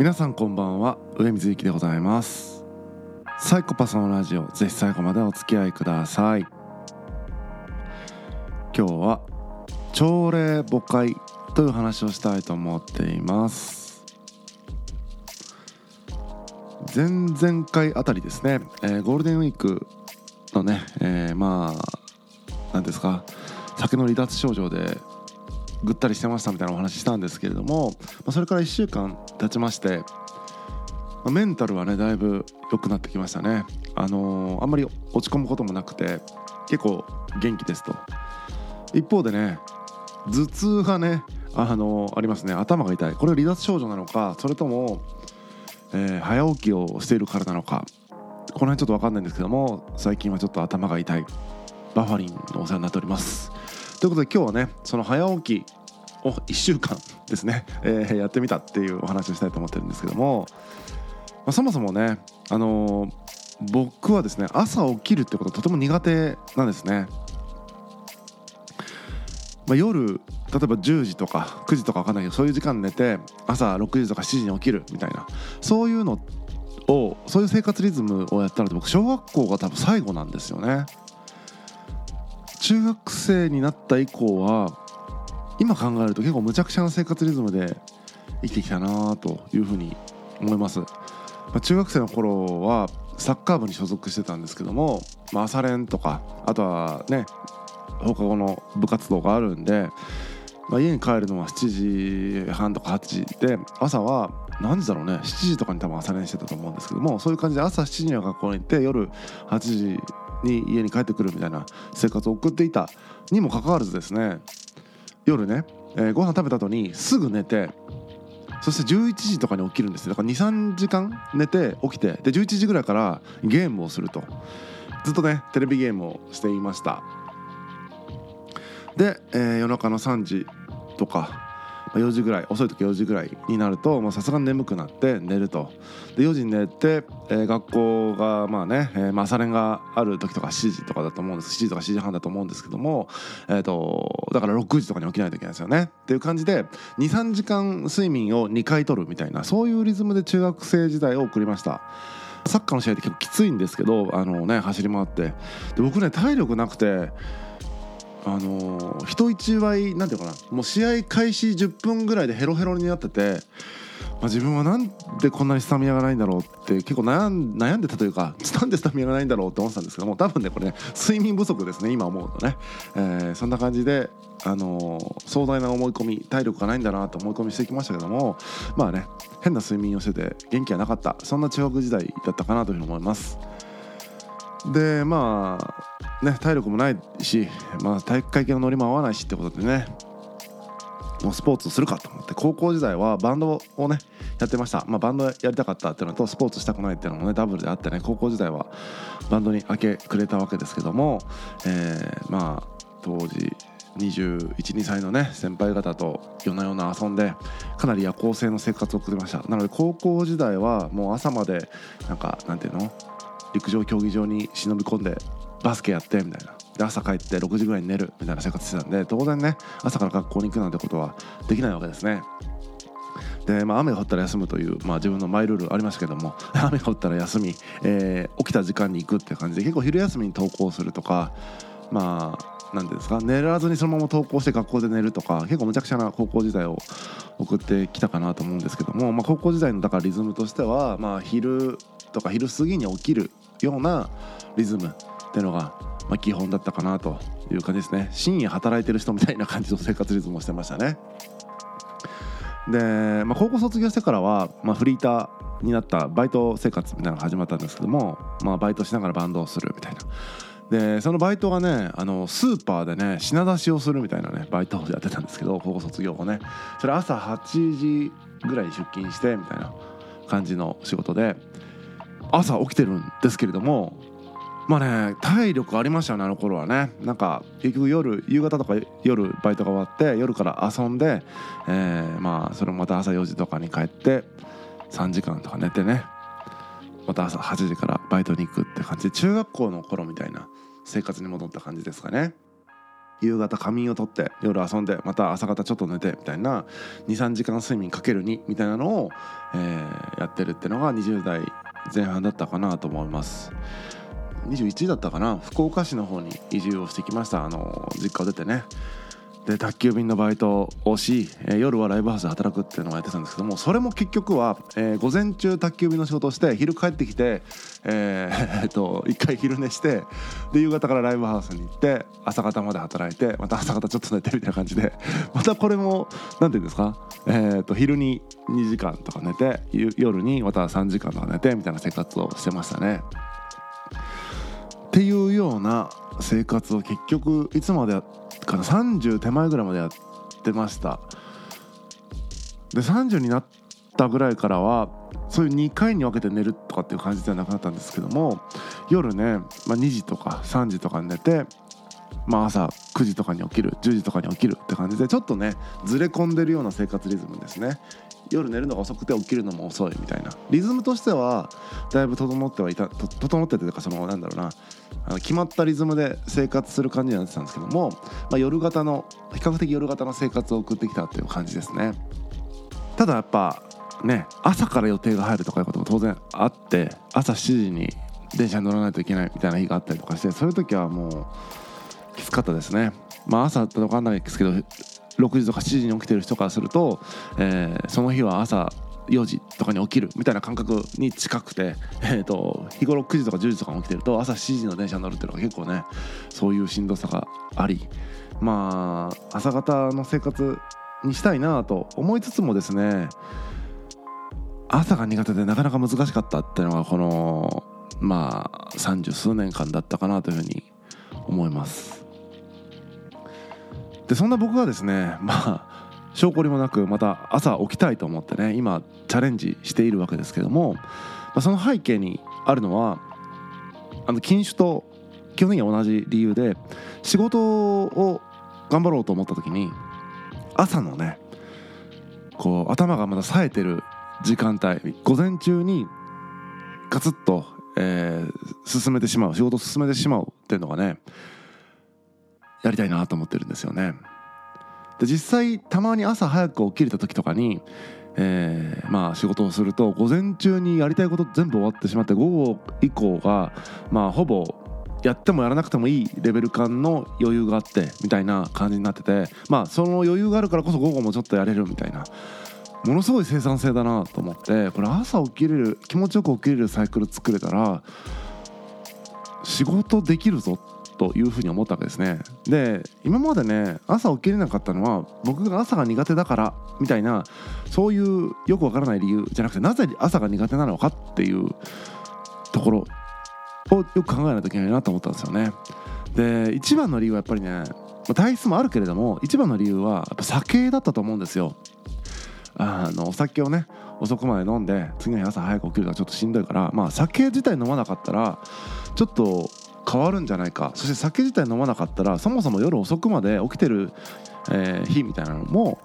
皆さんこんばんは上水幸でございます。サイコパスのラジオぜひ最後までお付き合いください。今日は朝礼母会という話をしたいと思っています。前々回あたりですね、えー、ゴールデンウィークのね、えー、まあ何ですか酒の離脱症状でぐったりしてましたみたいなお話したんですけれども、まそれから1週間経ちまして、まメンタルはねだいぶ良くなってきましたね。あのー、あんまり落ち込むこともなくて結構元気ですと。一方でね頭痛がねあの、ありますね。頭が痛い。これは離脱症状なのかそれとも、えー、早起きをしているからなのかこの辺ちょっと分かんないんですけども最近はちょっと頭が痛い。バファリンのお世話になっております。ということで今日はねその早起きを1週間ですね、えー、やってみたっていうお話をしたいと思ってるんですけども、まあ、そもそもね、あのー、僕はですね朝起きるってこととても苦手なんですね。まあ、夜例えば10時とか9時とか分かんないけどそういう時間寝て朝6時とか7時に起きるみたいなそういうのをそういう生活リズムをやったら僕小学校が多分最後なんですよね。中学生になった以降は今考えると結構むちゃくちゃな生活リズムで生きてきたなというふうに思います、まあ、中学生の頃はサッカー部に所属してたんですけども、まあ、朝練とかあとはね放課後の部活動があるんで、まあ、家に帰るのは7時半とか8時で朝は何時だろうね7時とかに多分朝練してたと思うんですけどもそういう感じで朝7時には学校に行って夜8時に家に帰ってくるみたいな生活を送っていたにもかかわらずですね夜ね、えー、ご飯食べた後にすぐ寝てそして11時とかに起きるんですよだから23時間寝て起きてで11時ぐらいからゲームをすると。ずっとねテレビゲームをしていました。で、えー、夜中の3時とか4時ぐらい遅い時4時ぐらいになるとさすがに眠くなって寝ると。で4時に寝て、えー、学校がまあね、えー、まあ、朝練がある時とか7時とかだと思うんです。7時とか7時半だと思うんですけども、えーと、だから6時とかに起きないといけないですよね。っていう感じで23時間睡眠を2回とるみたいなそういうリズムで中学生時代を送りました。サッカーの試合って結構きついんですけどあのね走り回って。で僕ね体力なくてあのー、人一倍なんていうかなもう試合開始10分ぐらいでヘロヘロになってて、まあ、自分はなんでこんなにスタミナがないんだろうって結構悩ん悩んでたというかなんでスタミナがないんだろうって思ってたんですけども多分ねこれね睡眠不足ですね今思うとね、えー、そんな感じで、あのー、壮大な思い込み体力がないんだなと思い込みしてきましたけどもまあね変な睡眠をしてて元気がなかったそんな中学時代だったかなというふうに思います。でまあね体力もないし、まあ、体育会系のノリも合わないしってことでねもうスポーツするかと思って高校時代はバンドをねやってました、まあ、バンドやりたかったっていうのとスポーツしたくないっていうのもねダブルであってね高校時代はバンドに明け暮れたわけですけども、えー、まあ当時212歳のね先輩方と夜な夜な遊んでかなり夜行性の生活を送ってました。なので高校時代はもう朝までなんかなんていうの？陸上競技場に忍び込んでバスケやってみたいな。で朝帰って6時ぐらいに寝るみたいな生活してたんで当然ね朝から学校に行くなんてことはできないわけですね。で、まあ、雨が降ったら休むという、まあ、自分のマイルールありましたけども 雨が降ったら休み、えー、起きた時間に行くって感じで結構昼休みに登校するとかまあ何ていうんですか寝らずにそのまま登校して学校で寝るとか結構むちゃくちゃな高校時代を送ってきたかなと思うんですけども、まあ、高校時代のだからリズムとしては、まあ、昼とか昼過ぎに起きるようなリズムっていうのが、まあ、基本だったかなという感じですね。深夜働いてる人みたいな感じの生活リズムをしてましたね。で、まあ、高校卒業してからは、まあ、フリーターになったバイト生活みたいなのが始まったんですけども、まあ、バイトしながらバンドをするみたいな。でそのバイトがねあのスーパーでね品出しをするみたいなねバイトをやってたんですけど高校卒業後ね。それ朝8時ぐらいに出勤してみたいな感じの仕事で朝起きてるんですけれどもまあね体力ありましたよねあの頃はね。なんか結局夜夕方とか夜バイトが終わって夜から遊んで、えー、まあそれもまた朝4時とかに帰って3時間とか寝てね。また朝8時からバイトに行くって感じ。で中学校の頃みたいな生活に戻った感じですかね。夕方仮眠をとって夜遊んでまた朝方ちょっと寝てみたいな23時間睡眠かける2みたいなのを、えー、やってるってのが20代前半だったかなと思います。21だったかな。福岡市の方に移住をしてきました。あの実家を出てね。で宅急便のバイトをし、えー、夜はライブハウスで働くっていうのをやってたんですけどもそれも結局は、えー、午前中宅急便の仕事をして昼帰ってきて、えー、えと一回昼寝してで夕方からライブハウスに行って朝方まで働いてまた朝方ちょっと寝てみたいな感じでまたこれも何て言うんですか、えー、と昼に2時間とか寝て夜にまた3時間とか寝てみたいな生活をしてましたね。っていうような生活を結局いつまでかな30手前ぐらいまでやってました。で30になったぐらいからはそういう2回に分けて寝るとかっていう感じではなくなったんですけども夜ね、まあ、2時とか3時とかに寝てまあ、朝9時とかに起きる10時とかに起きるって感じでちょっとねずれ込んでるような生活リズムですね。夜寝るのが遅くて起きるのも遅いみたいな。リズムとしてはだいぶ整ってはいた整っててというかそのなんだろうなあの決まったリズムで生活する感じになってたんですけども、まあ、夜型の比較的夜型の生活を送ってきたっていう感じですね。ただやっぱね朝から予定が入るとかいうことも当然あって朝7時に電車に乗らないといけないみたいな日があったりとかしてそういう時はもうきつかったですね。まあ朝だったら分かんないですけど6時とか7時に起きてる人からすると、えー、その日は朝4時とかに起きるみたいな感覚に近くて、えーと、日頃9時とか10時とかに起きてると朝7時の電車に乗るっていうのが結構ねそういうしんどさがありまあ朝方の生活にしたいなと思いつつもですね朝が苦手でなかなか難しかったっていうのがこのまあ三十数年間だったかなというふうに思います。でそんな僕がですねまあ証拠りもなくまた朝起きたいと思ってね今チャレンジしているわけですけども、まあ、その背景にあるのはあの禁酒と基本的には同じ理由で仕事を頑張ろうと思った時に朝のねこう頭がまだ冴えてる時間帯午前中にガツッと、えー、進めてしまう仕事を進めてしまうっていうのがねやりたいなと思ってるんですよね。で実際たまに朝早く起きれた時とかに、えー、まあ仕事をすると午前中にやりたいこと全部終わってしまって午後以降がまあほぼやってもやらなくてもいいレベル感の余裕があってみたいな感じになっててまあその余裕があるからこそ午後もちょっとやれるみたいなものすごい生産性だなと思ってこれ朝起きれる気持ちよく起きれるサイクル作れたら仕事できるぞってというふうに思ったわけですね。で今までね朝起きれなかったのは僕が朝が苦手だからみたいなそういうよくわからない理由じゃなくてなぜ朝が苦手なのかっていうところをよく考えないといけないなと思ったんですよね。で一番の理由はやっぱりね体質もあるけれども一番の理由はやっぱ酒だったと思うんですよ。あのお酒をね遅くまで飲んで次の日朝早く起きるのはちょっとしんどいからまあ酒自体飲まなかったらちょっと変わるんじゃないか。そして酒自体飲まなかったらそもそも夜遅くまで起きてる、えー、日みたいなのも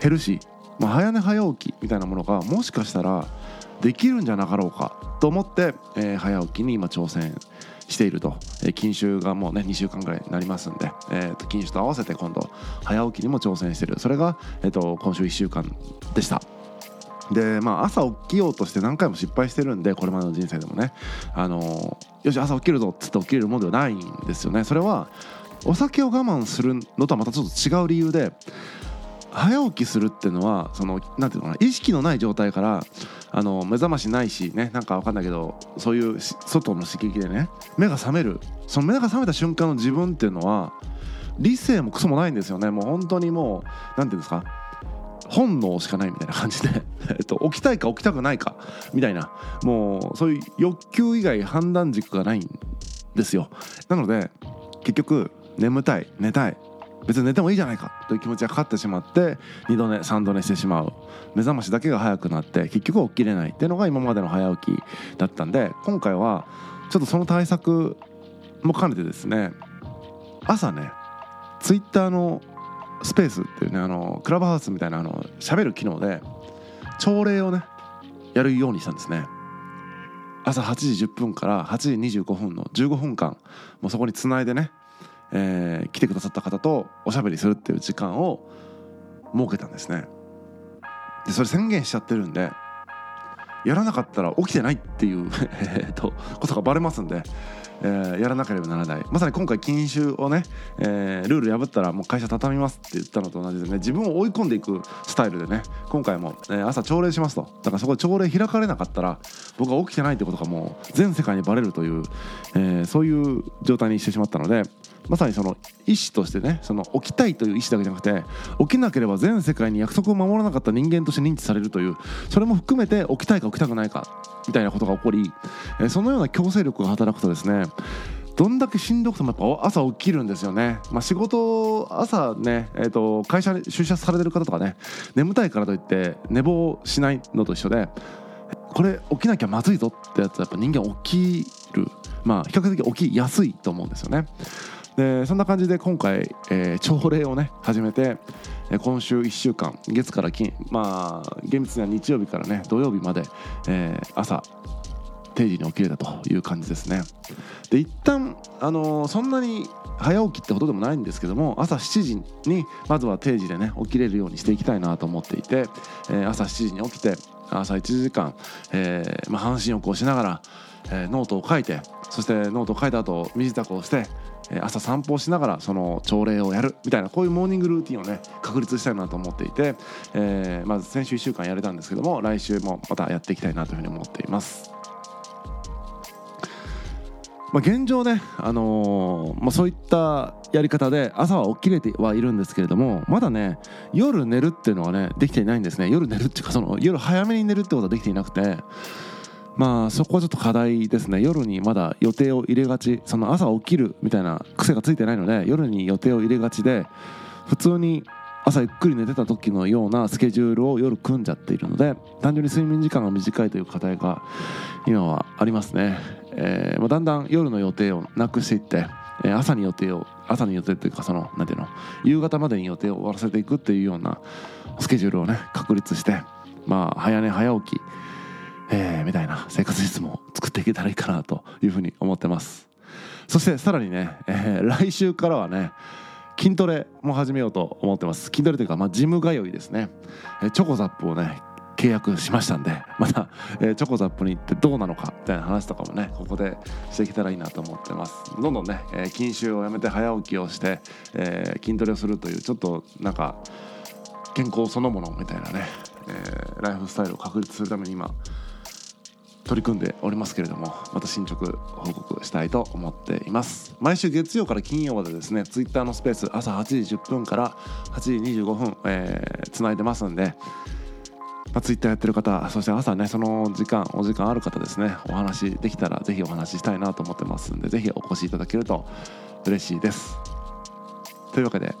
減るし、まあ、早寝早起きみたいなものがもしかしたらできるんじゃなかろうかと思って、えー、早起きに今挑戦していると、えー、禁酒がもうね2週間ぐらいになりますんで、えー、禁酒と合わせて今度早起きにも挑戦してる。それが、えーと今週1週間でした。でまあ朝起きようとして何回も失敗してるんでこれまでの人生でもね。あのよし朝起きるぞっつって起きれるものではないんですよね。それはお酒を我慢するのとはまたちょっと違う理由で早起きするっていうのはそのなんていうのかな意識のない状態からあの目覚ましないしねなんか分かんないけどそういう外の刺激でね目が覚める。その目が覚めた瞬間の自分っていうのは理性もクソもないんですよね。もう本当にもう何ていうんですか本能しかないみたいな感じで えっと、起きたいか起きたくないかみたいなもうそういう欲求以外判断軸がないんですよ。なので結局眠たい寝たい別に寝てもいいじゃないかという気持ちがかかってしまって2度寝3度寝してしまう。目覚ましだけが早くなって結局起きれないっていうのが今までの早起きだったんで今回はちょっとその対策も兼ねてですね朝ねツイッターのスペースっていうねあのクラブハウスみたいなあの喋る機能で朝礼をねやるようにしたんですね。朝8時10分から8時25分の15分間もうそこにつないでね、えー来てくださった方とおしゃべりするっていう時間を設けたんですね。でそれ宣言しちゃってるんでやらなかったら起きてないっていうとことがバレますんで、えーやらなければならない。まさに今回禁酒をね、えールール破ったらもう会社畳みますって言ったのと同じでね自分を追い込んでいくスタイルでね今回も、えー朝朝礼しますと。だからそこで朝礼開かれなかったら僕は起きてないってことがもう全世界にバレるという、えそういう状態にしてしまったのでまさにその意思としてねその起きたいという意思だけじゃなくて起きなければ全世界に約束を守らなかった人間として認知されるというそれも含めて起きたいか起きたくないかみたいなことが起こり、そのような強制力が働くとですねどんだけしんどくてもやっぱ朝起きるんですよね、まあ、仕事朝ね、えー、と会社に出社されてる方とかね眠たいからといって寝坊しないのと一緒でこれ起きなきゃまずいぞってやつはやっぱ人間起きる。まあ比較的起きやすいと思うんですよね。でそんな感じで今回、えー朝礼をね始めて今週1週間月から金まあ厳密には日曜日からね土曜日まで、えー朝定時に起きれたという感じですね。で一旦あのーそんなに早起きってことでもないんですけども朝7時にまずは定時でね起きれるようにしていきたいなと思っていて、えー朝7時に起きて朝1時間、えーまあ、半身浴をしながら、えーノートを書いてそしてノートを書いた後身支度をして朝散歩をしながらその朝礼をやるみたいなこういうモーニングルーティンをね確立したいなと思っていて、えーまず先週1週間やれたんですけども来週もまたやっていきたいなというふうに思っています。まあ、現状ね、あのーまあ、そういったやり方で朝は起きれてはいるんですけれどもまだね夜寝るっていうのはねできていないんですね夜寝るっていうかその夜早めに寝るってことはできていなくてまあそこはちょっと課題ですね。夜にまだ予定を入れがち。その朝起きるみたいな癖がついてないので夜に予定を入れがちで普通に朝ゆっくり寝てた時のようなスケジュールを夜組んじゃっているので単純に睡眠時間が短いという課題が今はありますね、えーまあ、だんだん夜の予定をなくしていって、えー朝に予定を朝に予定というかそのなんていうの？夕方までに予定を終わらせていくっていうようなスケジュールをね確立してまあ早寝早起きえーみたいな生活リズムを作っていけたらいいかなというふうに思ってます。そしてさらにね、えー来週からはね筋トレも始めようと思ってます。筋トレというか、まあ、ジム通いですね、えーチョコザップをね契約しましたんでまた、えーチョコザップに行ってどうなのかみたいな話とかもねここでしていけたらいいなと思ってます。どんどんね、えー禁酒をやめて早起きをして、えー筋トレをするというちょっとなんか健康そのものみたいなね、えーライフスタイルを確立するために今取り組んでおりますけれどもまた進捗報告したいと思っています。毎週月曜から金曜までですねツイッターのスペース朝8時10分から8時25分、えー、つないでますんで、まあ、ツイッターやってる方そして朝ねその時間お時間ある方ですねお話できたらぜひお話ししたいなと思ってますんでぜひお越しいただけると嬉しいです。というわけで、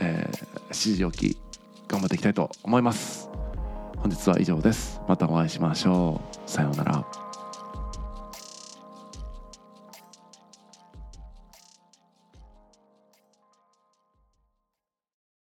えー7時起き頑張っていきたいと思います。本日は以上です。またお会いしましょう。さようなら。